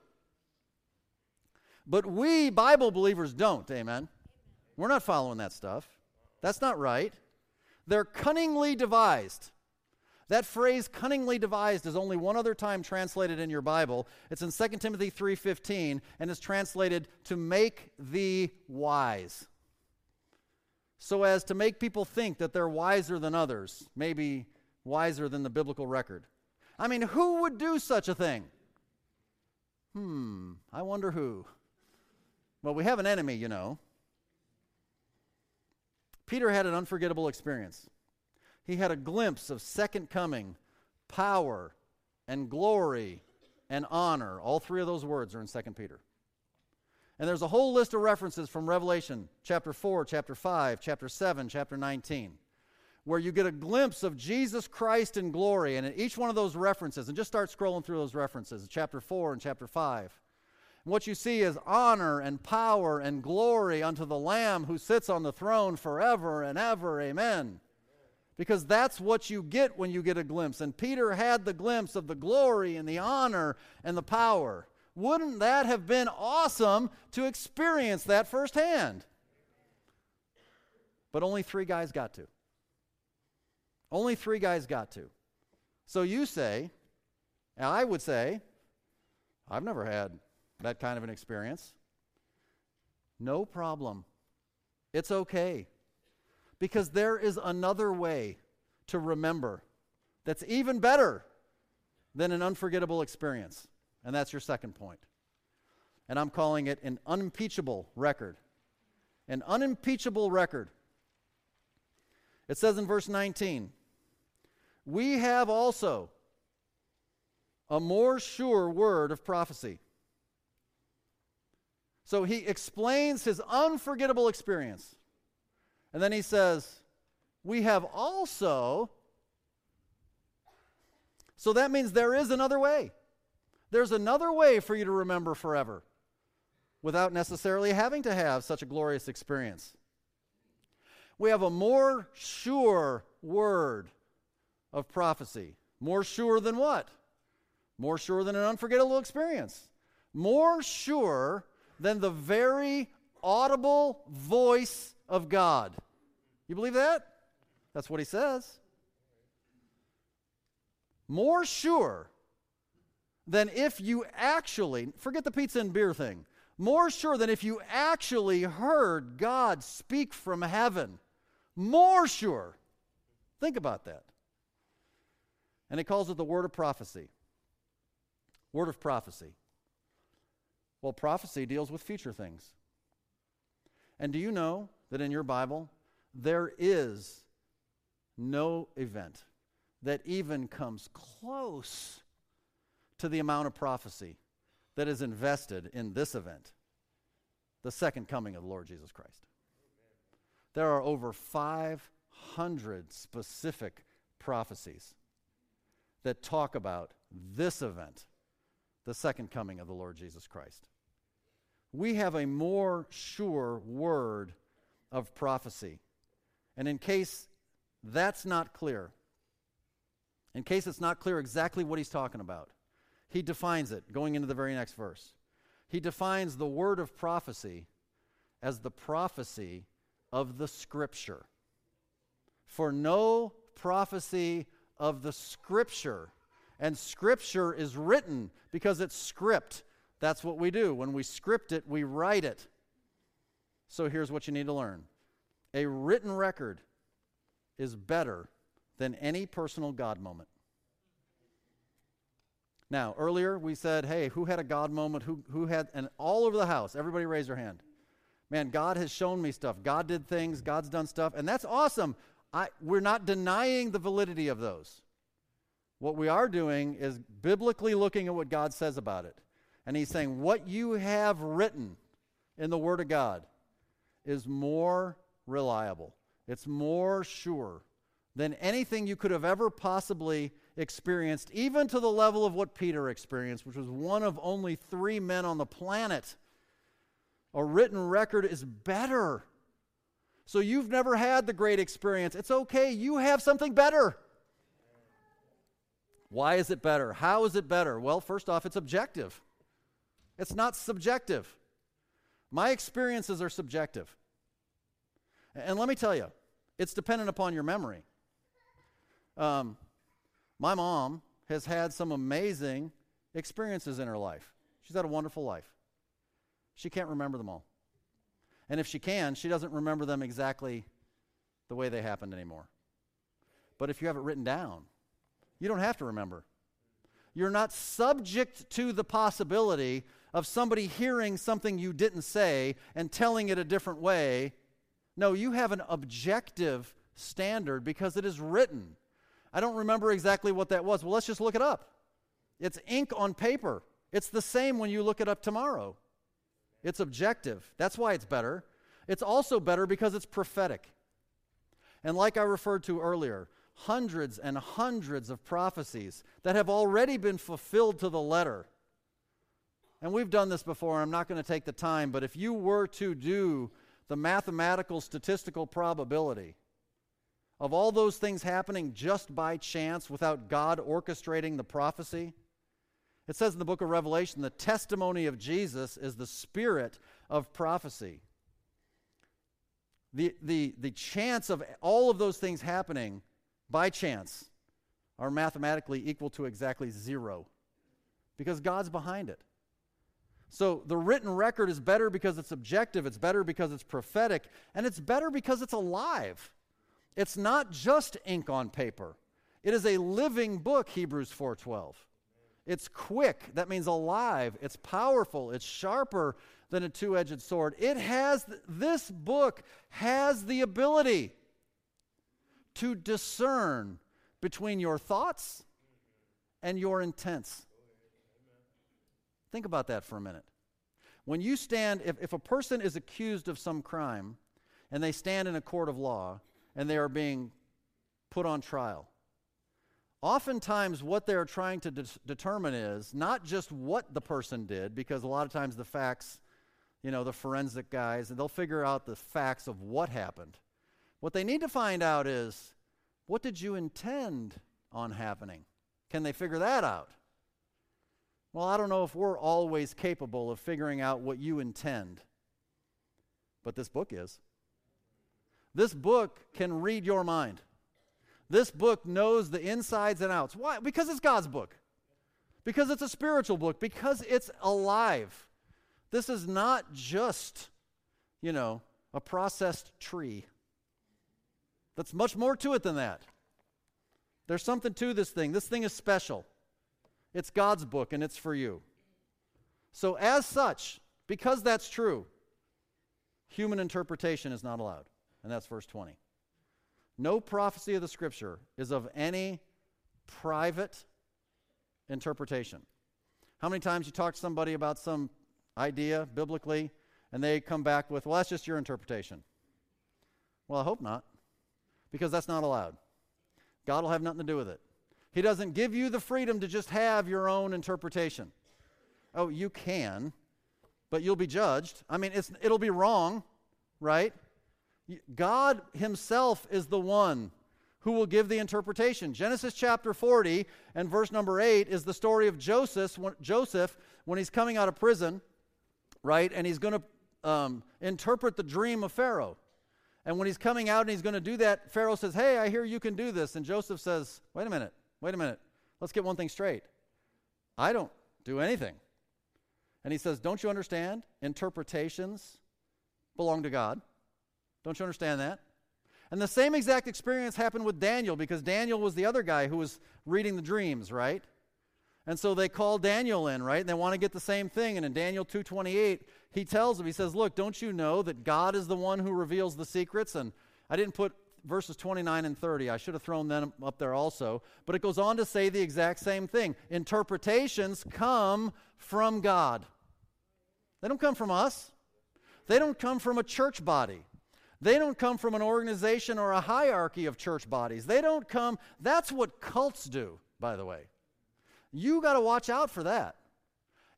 But we, Bible believers, don't. Amen. We're not following that stuff. That's not right. They're cunningly devised. That phrase cunningly devised is only one other time translated in your Bible. It's in 2 Timothy 3:15 and is translated to make thee wise. So as to make people think that they're wiser than others, maybe wiser than the biblical record. I mean, who would do such a thing? Hmm, I wonder who. Well, we have an enemy, you know. Peter had an unforgettable experience he had a glimpse of second coming, power, and glory and honor. All three of those words are in 2 Peter. And there's a whole list of references from Revelation chapter 4, chapter 5, chapter 7, chapter 19, where you get a glimpse of Jesus Christ in glory. And in each one of those references, and just start scrolling through those references, chapter 4 and chapter 5. And what you see is honor and power and glory unto the Lamb who sits on the throne forever and ever. Amen because that's what you get when you get a glimpse. And Peter had the glimpse of the glory and the honor and the power. Wouldn't that have been awesome to experience that firsthand? But only three guys got to. Only three guys got to. So you say, and I would say, I've never had that kind of an experience. No problem. It's okay. Because there is another way to remember that's even better than an unforgettable experience. And that's your second point. And I'm calling it an unimpeachable record. An unimpeachable record. It says in verse 19, We have also a more sure word of prophecy. So he explains his unforgettable experience. And then he says, We have also. So that means there is another way. There's another way for you to remember forever without necessarily having to have such a glorious experience. We have a more sure word of prophecy. More sure than what? More sure than an unforgettable experience. More sure than the very audible voice of God. You believe that? That's what he says. More sure than if you actually, forget the pizza and beer thing, more sure than if you actually heard God speak from heaven. More sure Think about that. And he calls it the word of prophecy. Word of prophecy. Well, prophecy deals with future things. And do you know that in your Bible, there is no event that even comes close to the amount of prophecy that is invested in this event, the second coming of the Lord Jesus Christ. There are over 500 specific prophecies that talk about this event, the second coming of the Lord Jesus Christ. We have a more sure word of prophecy. And in case that's not clear, in case it's not clear exactly what he's talking about, he defines it going into the very next verse. He defines the word of prophecy as the prophecy of the scripture. For no prophecy of the scripture, and scripture is written because it's script. That's what we do. When we script it, we write it. So here's what you need to learn a written record is better than any personal God moment. Now, earlier we said, hey, who had a God moment? Who, who had, and all over the house, everybody raise their hand. Man, God has shown me stuff. God did things, God's done stuff, and that's awesome. I, we're not denying the validity of those. What we are doing is biblically looking at what God says about it. And He's saying, what you have written in the Word of God is more reliable, it's more sure than anything you could have ever possibly experienced, even to the level of what Peter experienced, which was one of only three men on the planet. A written record is better. So you've never had the great experience. It's okay, you have something better. Why is it better? How is it better? Well, first off, it's objective, it's not subjective. My experiences are subjective. And let me tell you, it's dependent upon your memory. Um, my mom has had some amazing experiences in her life. She's had a wonderful life. She can't remember them all. And if she can, she doesn't remember them exactly the way they happened anymore. But if you have it written down, you don't have to remember. You're not subject to the possibility of somebody hearing something you didn't say and telling it a different way. No, you have an objective standard because it is written. I don't remember exactly what that was. Well, let's just look it up. It's ink on paper. It's the same when you look it up tomorrow. It's objective. That's why it's better. It's also better because it's prophetic. And like I referred to earlier, hundreds and hundreds of prophecies that have already been fulfilled to the letter. And we've done this before, I'm not going to take the time, but if you were to do the mathematical statistical probability of all those things happening just by chance without God orchestrating the prophecy? It says in the book of Revelation the testimony of Jesus is the spirit of prophecy. The, the, the chance of all of those things happening by chance are mathematically equal to exactly zero because God's behind it. So the written record is better because it's objective, it's better because it's prophetic, and it's better because it's alive. It's not just ink on paper. It is a living book, Hebrews 4:12. It's quick, that means alive, it's powerful, it's sharper than a two-edged sword. It has this book has the ability to discern between your thoughts and your intents. Think about that for a minute. When you stand, if, if a person is accused of some crime and they stand in a court of law, and they are being put on trial. Oftentimes, what they're trying to de- determine is not just what the person did, because a lot of times the facts, you know, the forensic guys, and they'll figure out the facts of what happened. What they need to find out is what did you intend on happening? Can they figure that out? Well, I don't know if we're always capable of figuring out what you intend, but this book is. This book can read your mind. This book knows the insides and outs. Why? Because it's God's book. Because it's a spiritual book. Because it's alive. This is not just, you know, a processed tree. That's much more to it than that. There's something to this thing. This thing is special. It's God's book and it's for you. So, as such, because that's true, human interpretation is not allowed. And that's verse 20. No prophecy of the scripture is of any private interpretation. How many times you talk to somebody about some idea biblically and they come back with, well, that's just your interpretation? Well, I hope not, because that's not allowed. God will have nothing to do with it. He doesn't give you the freedom to just have your own interpretation. Oh, you can, but you'll be judged. I mean, it'll be wrong, right? God Himself is the one who will give the interpretation. Genesis chapter 40 and verse number 8 is the story of Joseph when, Joseph when he's coming out of prison, right? And he's going to um, interpret the dream of Pharaoh. And when he's coming out and he's going to do that, Pharaoh says, Hey, I hear you can do this. And Joseph says, Wait a minute, wait a minute. Let's get one thing straight. I don't do anything. And he says, Don't you understand? Interpretations belong to God. Don't you understand that? And the same exact experience happened with Daniel because Daniel was the other guy who was reading the dreams, right? And so they call Daniel in, right? And they want to get the same thing. And in Daniel 2:28, he tells them, he says, "Look, don't you know that God is the one who reveals the secrets?" And I didn't put verses 29 and 30. I should have thrown them up there also. But it goes on to say the exact same thing. Interpretations come from God. They don't come from us. They don't come from a church body. They don't come from an organization or a hierarchy of church bodies. They don't come, that's what cults do, by the way. You got to watch out for that.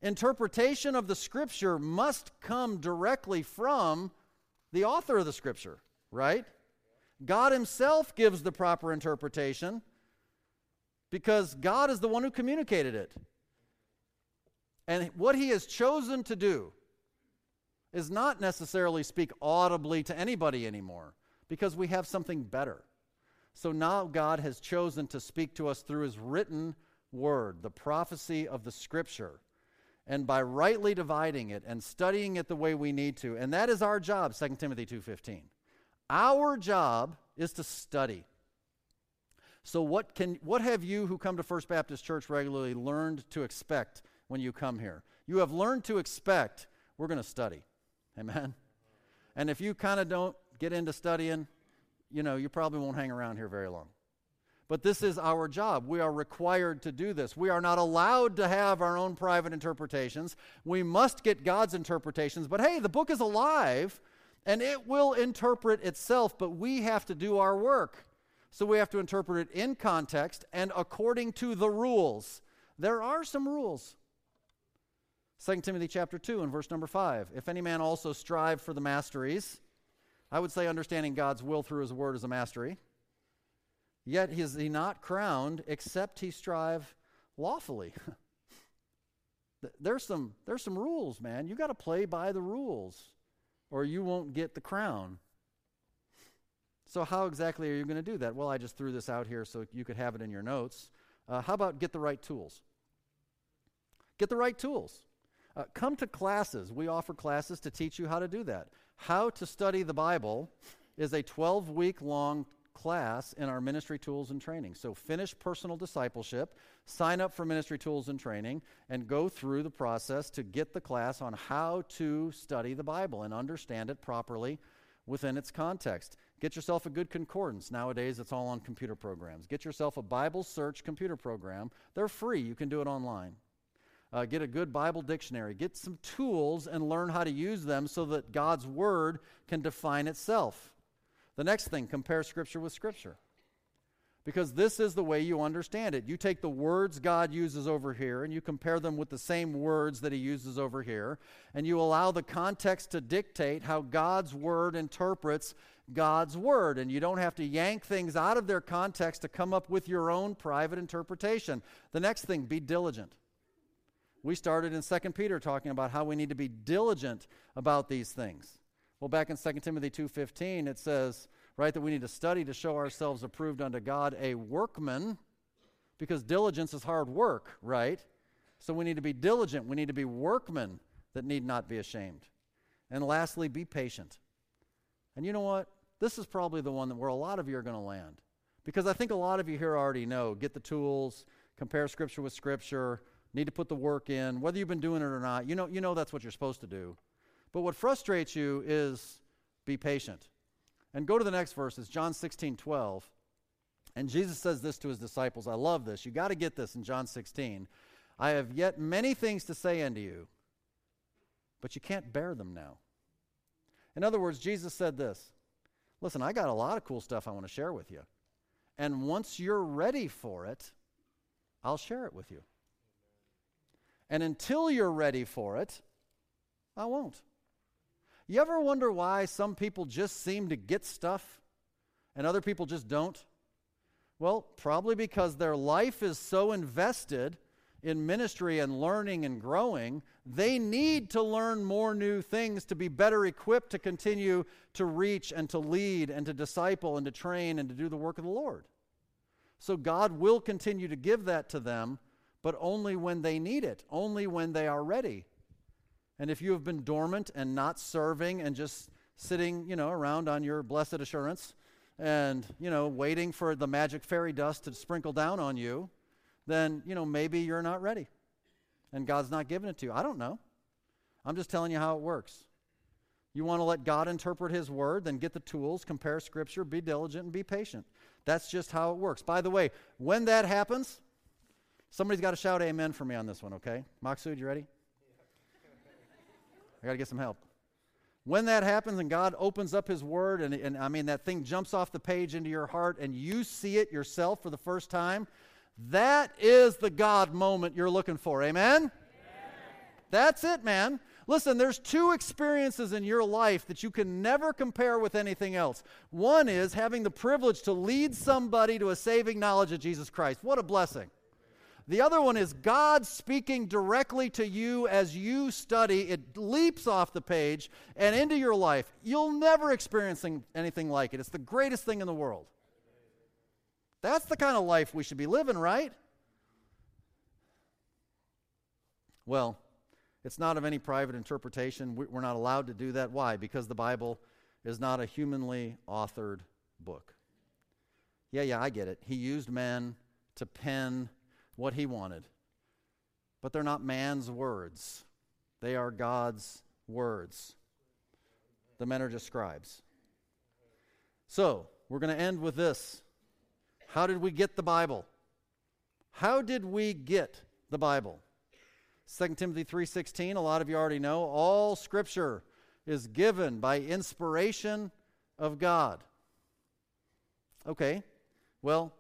Interpretation of the scripture must come directly from the author of the scripture, right? God Himself gives the proper interpretation because God is the one who communicated it. And what He has chosen to do is not necessarily speak audibly to anybody anymore because we have something better. So now God has chosen to speak to us through His written word, the prophecy of the scripture. And by rightly dividing it and studying it the way we need to, and that is our job, 2 Timothy 2:15. Our job is to study. So what can what have you who come to First Baptist Church regularly learned to expect when you come here? You have learned to expect we're going to study. Amen. And if you kind of don't get into studying, you know, you probably won't hang around here very long. But this is our job. We are required to do this. We are not allowed to have our own private interpretations. We must get God's interpretations. But hey, the book is alive and it will interpret itself, but we have to do our work. So we have to interpret it in context and according to the rules. There are some rules. 2 Timothy chapter 2 and verse number 5. If any man also strive for the masteries, I would say understanding God's will through his word is a mastery. Yet is he not crowned except he strive lawfully. there's some there's some rules, man. You got to play by the rules or you won't get the crown. So how exactly are you going to do that? Well, I just threw this out here so you could have it in your notes. Uh, how about get the right tools? Get the right tools. Uh, come to classes. We offer classes to teach you how to do that. How to study the Bible is a 12 week long class in our ministry tools and training. So finish personal discipleship, sign up for ministry tools and training, and go through the process to get the class on how to study the Bible and understand it properly within its context. Get yourself a good concordance. Nowadays, it's all on computer programs. Get yourself a Bible search computer program. They're free, you can do it online. Uh, get a good Bible dictionary. Get some tools and learn how to use them so that God's Word can define itself. The next thing, compare Scripture with Scripture. Because this is the way you understand it. You take the words God uses over here and you compare them with the same words that He uses over here, and you allow the context to dictate how God's Word interprets God's Word. And you don't have to yank things out of their context to come up with your own private interpretation. The next thing, be diligent. We started in 2 Peter talking about how we need to be diligent about these things. Well, back in 2 Timothy 2:15 it says, right, that we need to study to show ourselves approved unto God, a workman, because diligence is hard work, right? So we need to be diligent. We need to be workmen that need not be ashamed. And lastly, be patient. And you know what? This is probably the one that where a lot of you are going to land. Because I think a lot of you here already know get the tools, compare Scripture with Scripture, need to put the work in, whether you've been doing it or not. You know, you know that's what you're supposed to do. But what frustrates you is be patient. And go to the next verse, it's John 16, 12. And Jesus says this to his disciples. I love this. You got to get this in John 16. I have yet many things to say unto you, but you can't bear them now. In other words, Jesus said this Listen, I got a lot of cool stuff I want to share with you. And once you're ready for it, I'll share it with you. And until you're ready for it, I won't. You ever wonder why some people just seem to get stuff and other people just don't? Well, probably because their life is so invested in ministry and learning and growing, they need to learn more new things to be better equipped to continue to reach and to lead and to disciple and to train and to do the work of the Lord. So God will continue to give that to them, but only when they need it, only when they are ready. And if you have been dormant and not serving and just sitting, you know, around on your blessed assurance and, you know, waiting for the magic fairy dust to sprinkle down on you, then, you know, maybe you're not ready and God's not giving it to you. I don't know. I'm just telling you how it works. You want to let God interpret His word, then get the tools, compare Scripture, be diligent, and be patient. That's just how it works. By the way, when that happens, somebody's got to shout amen for me on this one, okay? Maksud, you ready? I got to get some help. When that happens and God opens up His Word, and, and I mean, that thing jumps off the page into your heart, and you see it yourself for the first time, that is the God moment you're looking for. Amen? Amen? That's it, man. Listen, there's two experiences in your life that you can never compare with anything else. One is having the privilege to lead somebody to a saving knowledge of Jesus Christ. What a blessing. The other one is God speaking directly to you as you study. It leaps off the page and into your life. You'll never experience anything like it. It's the greatest thing in the world. That's the kind of life we should be living, right? Well, it's not of any private interpretation. We're not allowed to do that. Why? Because the Bible is not a humanly authored book. Yeah, yeah, I get it. He used men to pen what he wanted. But they're not man's words, they are God's words. The men are just scribes. So, we're going to end with this how did we get the Bible? How did we get the Bible? 2 Timothy 3:16, a lot of you already know, all scripture is given by inspiration of God. Okay. Well,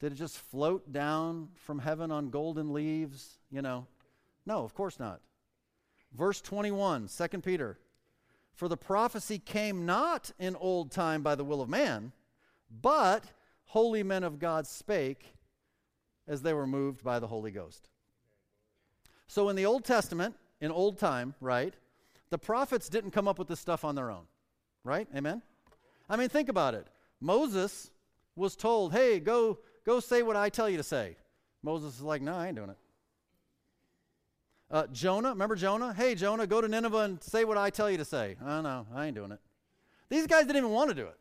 did it just float down from heaven on golden leaves, you know? No, of course not. Verse 21, 2 Peter. For the prophecy came not in old time by the will of man, but holy men of God spake as they were moved by the Holy Ghost. So in the Old Testament, in old time, right, the prophets didn't come up with this stuff on their own, right? Amen? I mean, think about it. Moses was told, hey, go, go say what I tell you to say. Moses is like, no, I ain't doing it. Uh, Jonah, remember Jonah? Hey, Jonah, go to Nineveh and say what I tell you to say. Oh, no, I ain't doing it. These guys didn't even want to do it.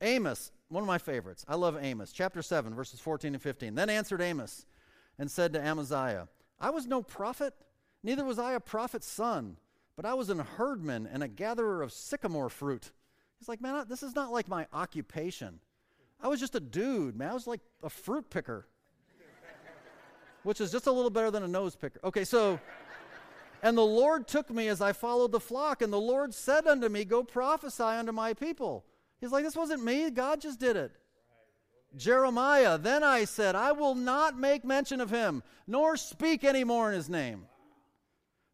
Amos, one of my favorites. I love Amos, chapter 7, verses 14 and 15. Then answered Amos and said to Amaziah, I was no prophet, neither was I a prophet's son, but I was an herdman and a gatherer of sycamore fruit. He's like, man, this is not like my occupation. I was just a dude, man. I was like a fruit picker, which is just a little better than a nose picker. Okay, so, and the Lord took me as I followed the flock, and the Lord said unto me, Go prophesy unto my people. He's like, This wasn't me. God just did it. Jeremiah, then I said, I will not make mention of him, nor speak any more in his name.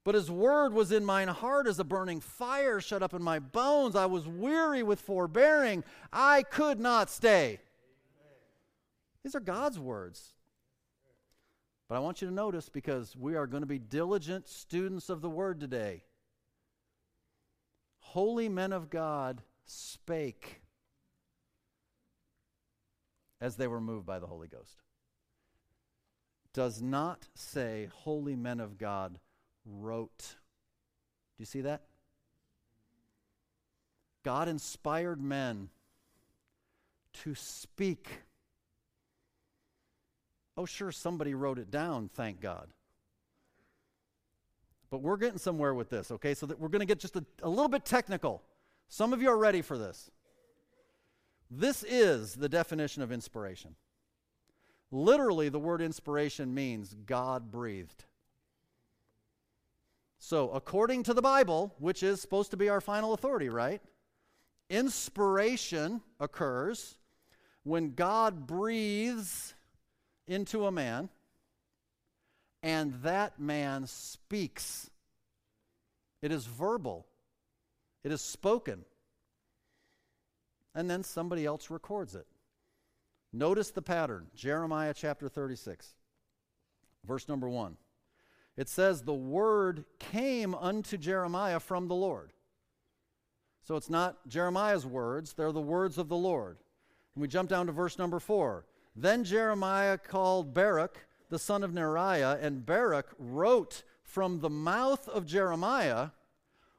But his word was in mine heart as a burning fire shut up in my bones. I was weary with forbearing. I could not stay. These are God's words. But I want you to notice because we are going to be diligent students of the word today. Holy men of God spake as they were moved by the Holy Ghost. Does not say holy men of God wrote. Do you see that? God inspired men to speak. Oh, sure, somebody wrote it down, thank God. But we're getting somewhere with this, okay? So that we're going to get just a, a little bit technical. Some of you are ready for this. This is the definition of inspiration. Literally, the word inspiration means God breathed. So, according to the Bible, which is supposed to be our final authority, right? Inspiration occurs when God breathes into a man and that man speaks. It is verbal, it is spoken. And then somebody else records it. Notice the pattern Jeremiah chapter 36, verse number 1. It says, The word came unto Jeremiah from the Lord. So it's not Jeremiah's words, they're the words of the Lord. And we jump down to verse number 4. Then Jeremiah called Baruch the son of Neriah, and Baruch wrote from the mouth of Jeremiah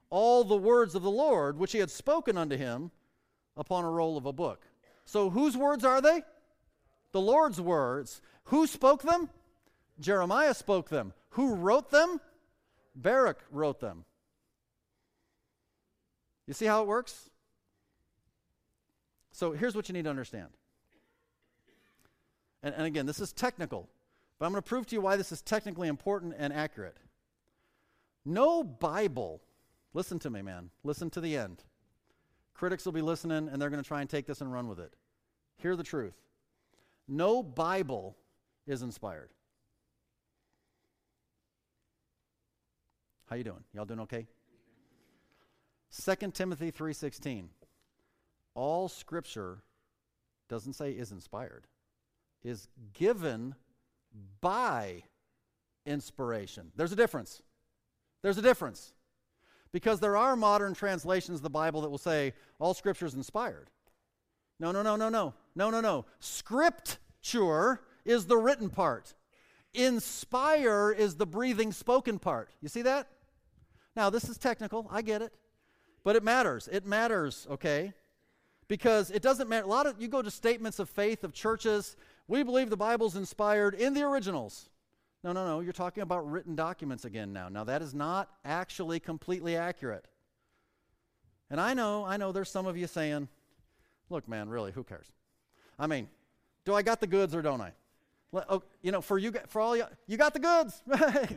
all the words of the Lord which he had spoken unto him upon a roll of a book. So, whose words are they? The Lord's words. Who spoke them? Jeremiah spoke them. Who wrote them? Baruch wrote them. You see how it works? So, here's what you need to understand. And, and again, this is technical. But I'm going to prove to you why this is technically important and accurate. No Bible, listen to me, man, listen to the end. Critics will be listening and they're going to try and take this and run with it. Hear the truth. No Bible is inspired. How you doing? Y'all doing okay? 2 Timothy 3:16. All scripture doesn't say is inspired. Is given by inspiration. There's a difference. There's a difference. Because there are modern translations of the Bible that will say all scripture is inspired. No, no, no, no, no. No, no, no. Scripture is the written part. Inspire is the breathing spoken part. You see that? Now, this is technical. I get it. But it matters. It matters, okay? Because it doesn't matter. A lot of you go to statements of faith of churches we believe the Bible's inspired in the originals. No, no, no. You're talking about written documents again now. Now, that is not actually completely accurate. And I know, I know there's some of you saying, look, man, really, who cares? I mean, do I got the goods or don't I? Oh, you know, for you, for all you, you got the goods.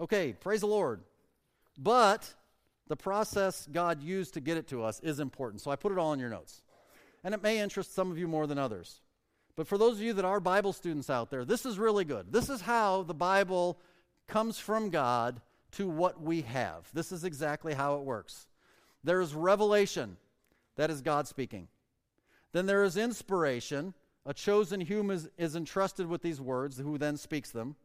okay, praise the Lord. But the process God used to get it to us is important. So I put it all in your notes and it may interest some of you more than others. But for those of you that are Bible students out there, this is really good. This is how the Bible comes from God to what we have. This is exactly how it works. There is revelation, that is God speaking. Then there is inspiration, a chosen human is, is entrusted with these words, who then speaks them.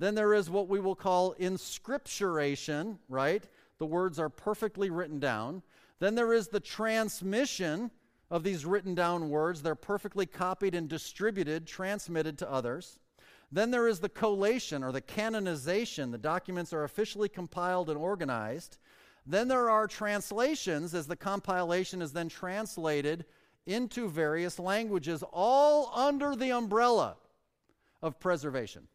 Then there is what we will call inscripturation, right? The words are perfectly written down. Then there is the transmission, of these written down words. They're perfectly copied and distributed, transmitted to others. Then there is the collation or the canonization. The documents are officially compiled and organized. Then there are translations as the compilation is then translated into various languages, all under the umbrella of preservation.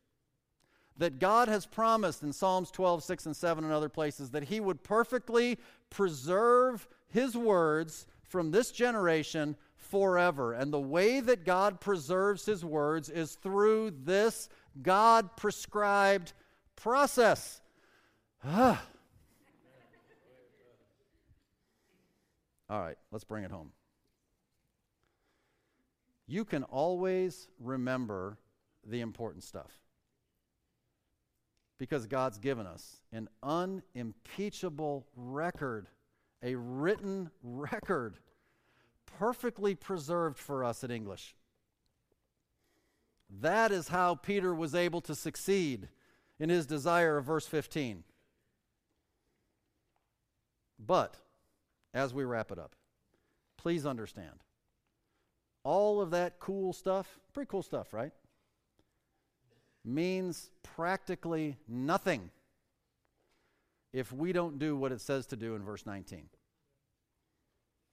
That God has promised in Psalms 12, 6, and 7, and other places that He would perfectly preserve His words from this generation forever. And the way that God preserves his words is through this God prescribed process. Ah. All right, let's bring it home. You can always remember the important stuff because God's given us an unimpeachable record a written record, perfectly preserved for us in English. That is how Peter was able to succeed in his desire of verse 15. But, as we wrap it up, please understand all of that cool stuff, pretty cool stuff, right? Means practically nothing if we don't do what it says to do in verse 19.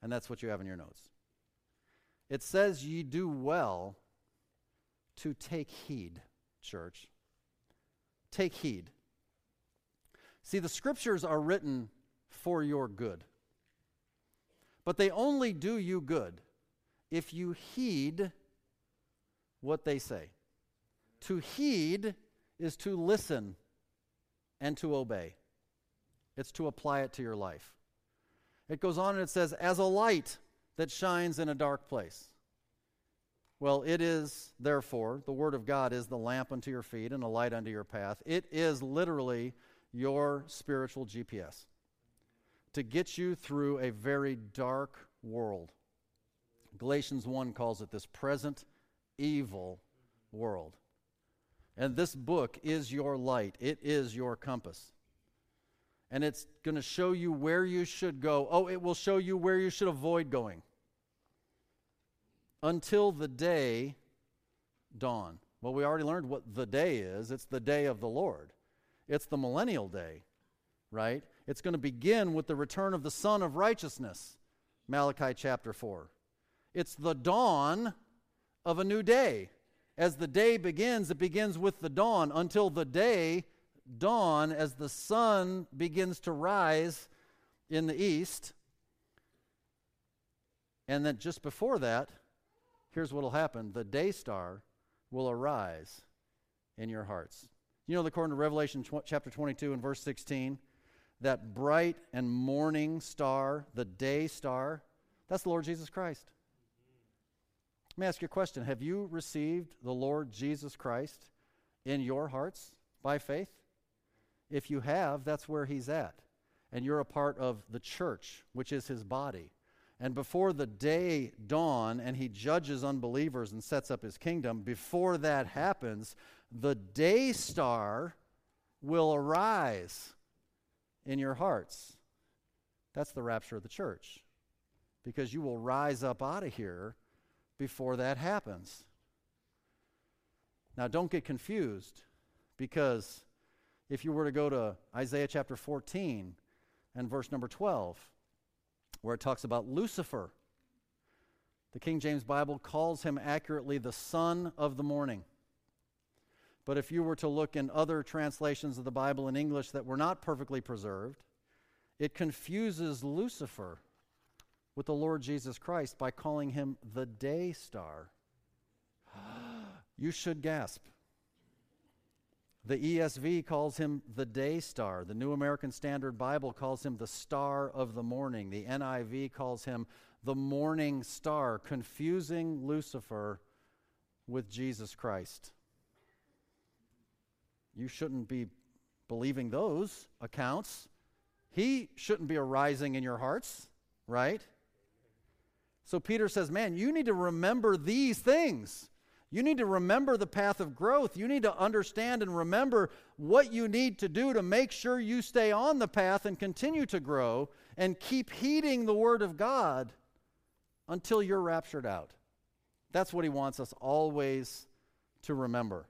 And that's what you have in your notes. It says, Ye do well to take heed, church. Take heed. See, the scriptures are written for your good, but they only do you good if you heed what they say. To heed is to listen and to obey, it's to apply it to your life. It goes on and it says, as a light that shines in a dark place. Well, it is, therefore, the Word of God is the lamp unto your feet and a light unto your path. It is literally your spiritual GPS to get you through a very dark world. Galatians 1 calls it this present evil world. And this book is your light, it is your compass. And it's going to show you where you should go. Oh, it will show you where you should avoid going until the day dawn. Well, we already learned what the day is it's the day of the Lord, it's the millennial day, right? It's going to begin with the return of the Son of Righteousness, Malachi chapter 4. It's the dawn of a new day. As the day begins, it begins with the dawn until the day dawn as the sun begins to rise in the east. And then just before that, here's what will happen the day star will arise in your hearts. You know, according to Revelation tw- chapter 22 and verse 16, that bright and morning star, the day star, that's the Lord Jesus Christ. Let me ask you a question Have you received the Lord Jesus Christ in your hearts by faith? If you have, that's where He's at. And you're a part of the church, which is His body. And before the day dawn and he judges unbelievers and sets up his kingdom, before that happens, the day star will arise in your hearts. That's the rapture of the church. Because you will rise up out of here before that happens. Now, don't get confused because if you were to go to Isaiah chapter 14 and verse number 12, where it talks about Lucifer. The King James Bible calls him accurately the son of the morning. But if you were to look in other translations of the Bible in English that were not perfectly preserved, it confuses Lucifer with the Lord Jesus Christ by calling him the day star. you should gasp. The ESV calls him the day star. The New American Standard Bible calls him the star of the morning. The NIV calls him the morning star, confusing Lucifer with Jesus Christ. You shouldn't be believing those accounts. He shouldn't be arising in your hearts, right? So Peter says, Man, you need to remember these things. You need to remember the path of growth. You need to understand and remember what you need to do to make sure you stay on the path and continue to grow and keep heeding the Word of God until you're raptured out. That's what He wants us always to remember.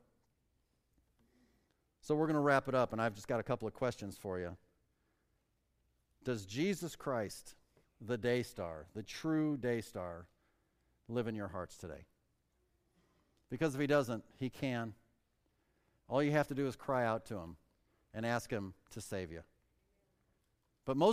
So we're going to wrap it up, and I've just got a couple of questions for you. Does Jesus Christ, the day star, the true day star, live in your hearts today? Because if he doesn't, he can. All you have to do is cry out to him and ask him to save you. But most